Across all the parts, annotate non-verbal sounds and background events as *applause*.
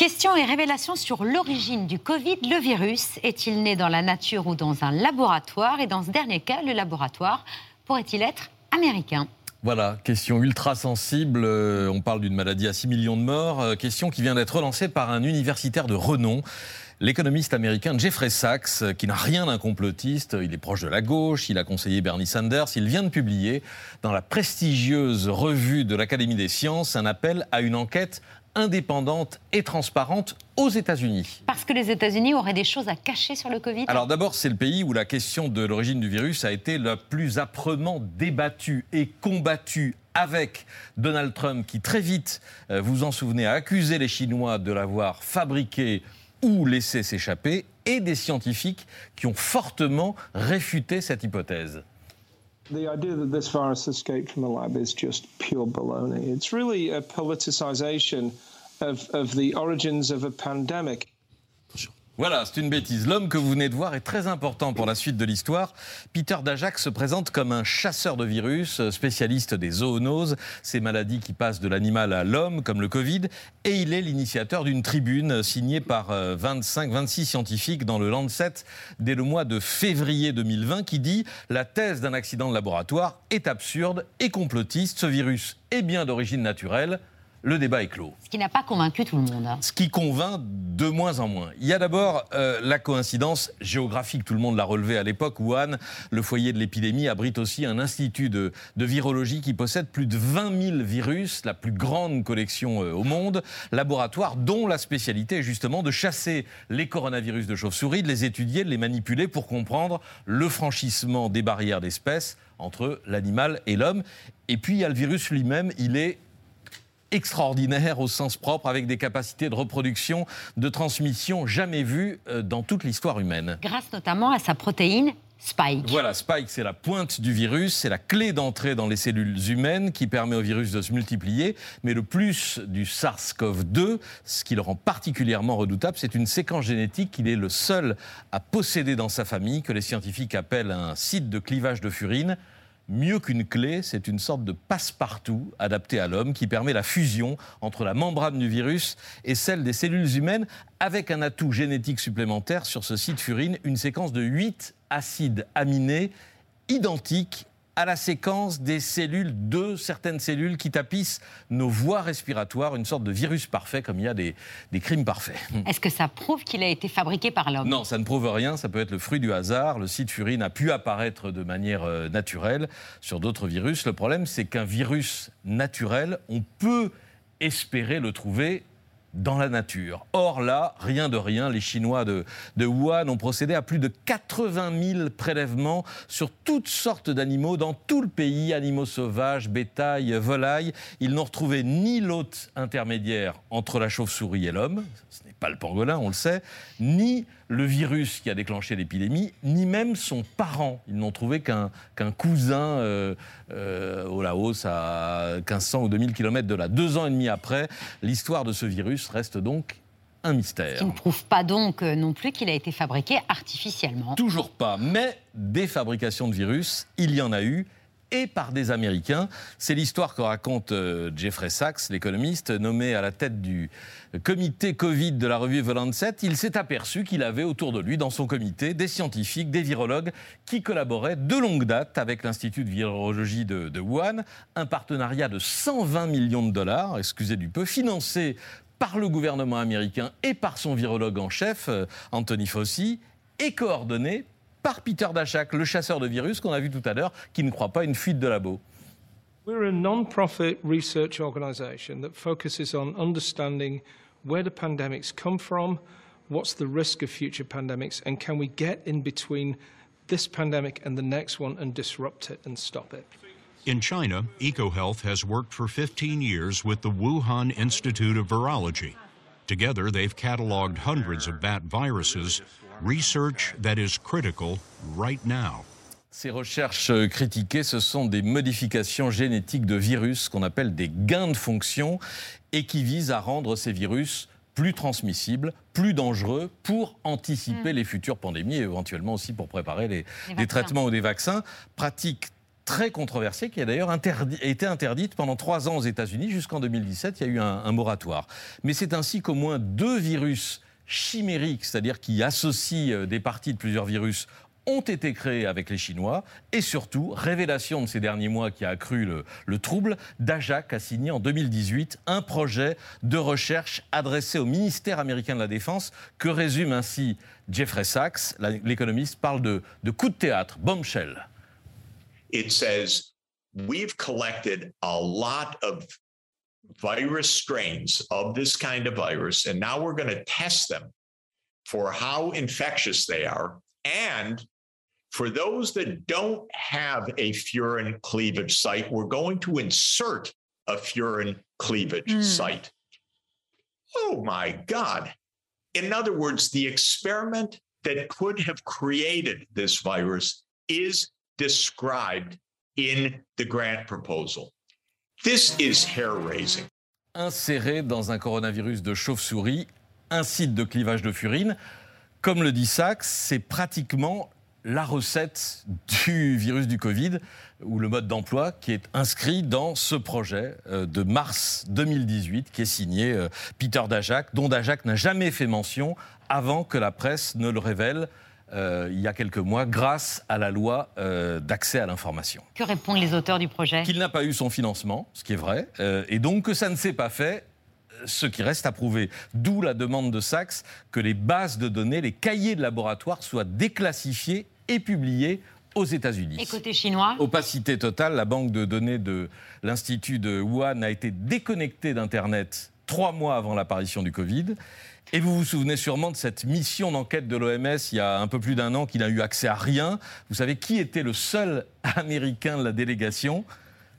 Question et révélation sur l'origine du Covid. Le virus est-il né dans la nature ou dans un laboratoire? Et dans ce dernier cas, le laboratoire pourrait-il être américain? Voilà, question ultra sensible. Euh, on parle d'une maladie à 6 millions de morts. Euh, question qui vient d'être relancée par un universitaire de renom. L'économiste américain Jeffrey Sachs, qui n'a rien d'un complotiste, il est proche de la gauche, il a conseillé Bernie Sanders, il vient de publier dans la prestigieuse revue de l'Académie des sciences un appel à une enquête indépendante et transparente aux États-Unis. Parce que les États-Unis auraient des choses à cacher sur le Covid Alors d'abord, c'est le pays où la question de l'origine du virus a été la plus âprement débattue et combattue avec Donald Trump qui très vite, euh, vous en souvenez, a accusé les Chinois de l'avoir fabriqué ou laissé s'échapper, et des scientifiques qui ont fortement réfuté cette hypothèse. The idea that this virus escaped from a lab is just pure baloney. It's really a politicization of, of the origins of a pandemic. Voilà, c'est une bêtise. L'homme que vous venez de voir est très important pour la suite de l'histoire. Peter Dajak se présente comme un chasseur de virus, spécialiste des zoonoses, ces maladies qui passent de l'animal à l'homme, comme le Covid, et il est l'initiateur d'une tribune signée par 25, euh, 26 scientifiques dans le Lancet dès le mois de février 2020 qui dit la thèse d'un accident de laboratoire est absurde et complotiste. Ce virus est bien d'origine naturelle le débat est clos. Ce qui n'a pas convaincu tout le monde. Hein. Ce qui convainc de moins en moins. Il y a d'abord euh, la coïncidence géographique, tout le monde l'a relevé à l'époque. Wuhan, le foyer de l'épidémie, abrite aussi un institut de, virologie qui possède plus de 20 000 virus, la plus grande collection euh, au monde, laboratoire dont la spécialité est justement de chasser les coronavirus de chauve-souris, de les étudier, de les manipuler pour comprendre le franchissement des barrières d'espèces entre l'animal et l'homme. Et puis il y a le virus lui-même, il est extraordinaire au sens propre, avec des capacités de reproduction, de transmission jamais vues euh, dans toute l'histoire humaine. Grâce notamment à sa protéine Spike. Voilà, Spike, c'est la pointe du virus, c'est la clé d'entrée dans les cellules humaines qui permet au virus de se multiplier. Mais le plus du SARS-CoV-2, ce qui le rend particulièrement redoutable, c'est une séquence génétique qu'il est le seul à posséder dans sa famille, que les scientifiques appellent un site de clivage de furine mieux qu'une clé, c'est une sorte de passe-partout adapté à l'homme qui permet la fusion entre la membrane du virus et celle des cellules humaines avec un atout génétique supplémentaire. Sur ce site furine, une séquence de 8 acides aminés identiques à la séquence des cellules, de certaines cellules qui tapissent nos voies respiratoires, une sorte de virus parfait, comme il y a des, crimes parfaits. *laughs* Est-ce que ça prouve qu'il a été fabriqué par l'homme? Non, ça ne prouve rien, ça peut être le fruit du hasard. Le site furine a pu apparaître de manière euh, naturelle sur d'autres virus. Le problème, c'est qu'un virus naturel, on peut espérer le trouver dans la nature. Or là, rien de rien, les Chinois de, Wuhan ont procédé à plus de 80 000 prélèvements sur toutes sortes d'animaux dans tout le pays, animaux sauvages, bétail, volailles. Ils n'ont retrouvé ni l'hôte intermédiaire entre la chauve-souris et l'homme, pas le pangolin, on le sait, ni le virus qui a déclenché l'épidémie, ni même son parent. Ils n'ont trouvé qu'un cousin euh, euh, au Laos à 1500 ou 2000 km de là. Deux ans et demi après, l'histoire de ce virus reste donc un mystère. Ce qui ne prouve pas donc euh, non plus qu'il a été fabriqué artificiellement. Toujours pas, mais des fabrications de virus, il y en a eu et par des Américains. C'est l'histoire que raconte euh, Jeffrey Sachs, l'économiste, nommé à la tête du comité Covid de la revue The Lancet. Il s'est aperçu qu'il avait autour de lui, dans son comité, des scientifiques, des virologues qui collaboraient de longue date avec l'Institut de virologie de, Wuhan. Un partenariat de 120 millions de dollars, excusez du peu, financé par le gouvernement américain et par son virologue en chef, euh, Anthony Fauci, et coordonné par Peter Daszak, le chasseur de virus qu'on a vu tout à l'heure, qui ne croit pas une fuite de labo. We're a non-profit research organization that focuses on understanding where the pandemics come from, what's the risk of future pandemics, and can we get in between this pandemic and the next one and disrupt it and stop it. In China, EcoHealth has worked for 15 years with the Wuhan Institute of Virology. Together, they've cataloged hundreds of bat viruses Research that is critical right now. Ces recherches critiquées, ce sont des modifications génétiques de virus qu'on appelle des gains de fonction et qui visent à rendre ces virus plus transmissibles, plus dangereux pour anticiper mm. les futures pandémies et éventuellement aussi pour préparer les, des traitements ou des vaccins. Pratique très controversée qui a d'ailleurs été interdite pendant trois ans aux États-Unis. Jusqu'en 2017, il y a eu un, un moratoire. Mais c'est ainsi qu'au moins deux virus chimériques, c'est-à-dire qui associent euh, des parties de plusieurs virus, ont été créés avec les Chinois. Et surtout, révélation de ces derniers mois qui a accru le, trouble, Dajac a signé en 2018 un projet de recherche adressé au ministère américain de la Défense que résume ainsi Jeffrey Sachs? L'économiste parle de, de coup de théâtre, bombshell. It says, we've collected a lot of virus strains of this kind of virus, and now we're going to test them for how infectious they are. And for those that don't have a furin cleavage site, we're going to insert a furin cleavage mm. site. Oh my God. In other words, the experiment that could have created this virus is described in the grant proposal. This is hair raising. Inséré dans un coronavirus de chauve-souris, un site de clivage de furine, comme le dit Sachs, c'est pratiquement la recette du virus du Covid ou le mode d'emploi qui est inscrit dans ce projet euh, de mars 2018 qui est signé euh, Peter Dajak, dont Dajak n'a jamais fait mention avant que la presse ne le révèle euh, il y a quelques mois grâce à la loi euh, d'accès à l'information. Que répondent les auteurs du projet? Qu'il n'a pas eu son financement, ce qui est vrai, euh, et donc que ça ne s'est pas fait ce qui reste à prouver. D'où la demande de Sachs que les bases de données, les cahiers de laboratoire soient déclassifiés et publiés aux États-Unis. Et côté chinois? Opacité totale, la banque de données de l'Institut de Wuhan a été déconnectée d'Internet trois mois avant l'apparition du Covid. Et vous vous souvenez sûrement de cette mission d'enquête de l'OMS il y a un peu plus d'un an qui n'a eu accès à rien. Vous savez qui était le seul *laughs* Américain de la délégation?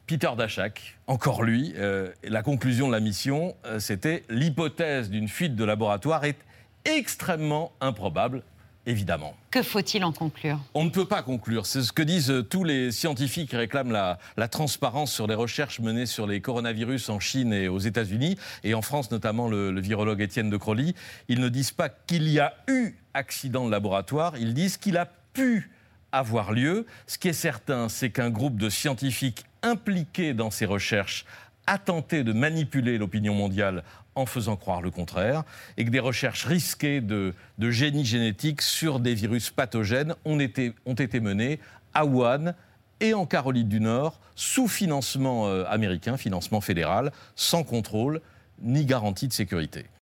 Peter Dachak, encore lui. Euh, la conclusion de la mission, euh, c'était l'hypothèse d'une fuite de laboratoire est extrêmement improbable évidemment. Que faut-il en conclure? On ne peut pas conclure. C'est ce que disent euh, tous les scientifiques qui réclament la, transparence sur les recherches menées sur les coronavirus en Chine et aux États-Unis, et en France notamment le, virologue Étienne de Crolly. Ils ne disent pas qu'il y a eu accident de laboratoire, ils disent qu'il a pu avoir lieu. Ce qui est certain, c'est qu'un groupe de scientifiques impliqués dans ces recherches a tenté de manipuler l'opinion mondiale en faisant croire le contraire, et que des recherches risquées de, génie génétique sur des virus pathogènes ont été, ont été menées à Wuhan et en Caroline du Nord, sous financement euh, américain, financement fédéral, sans contrôle ni garantie de sécurité.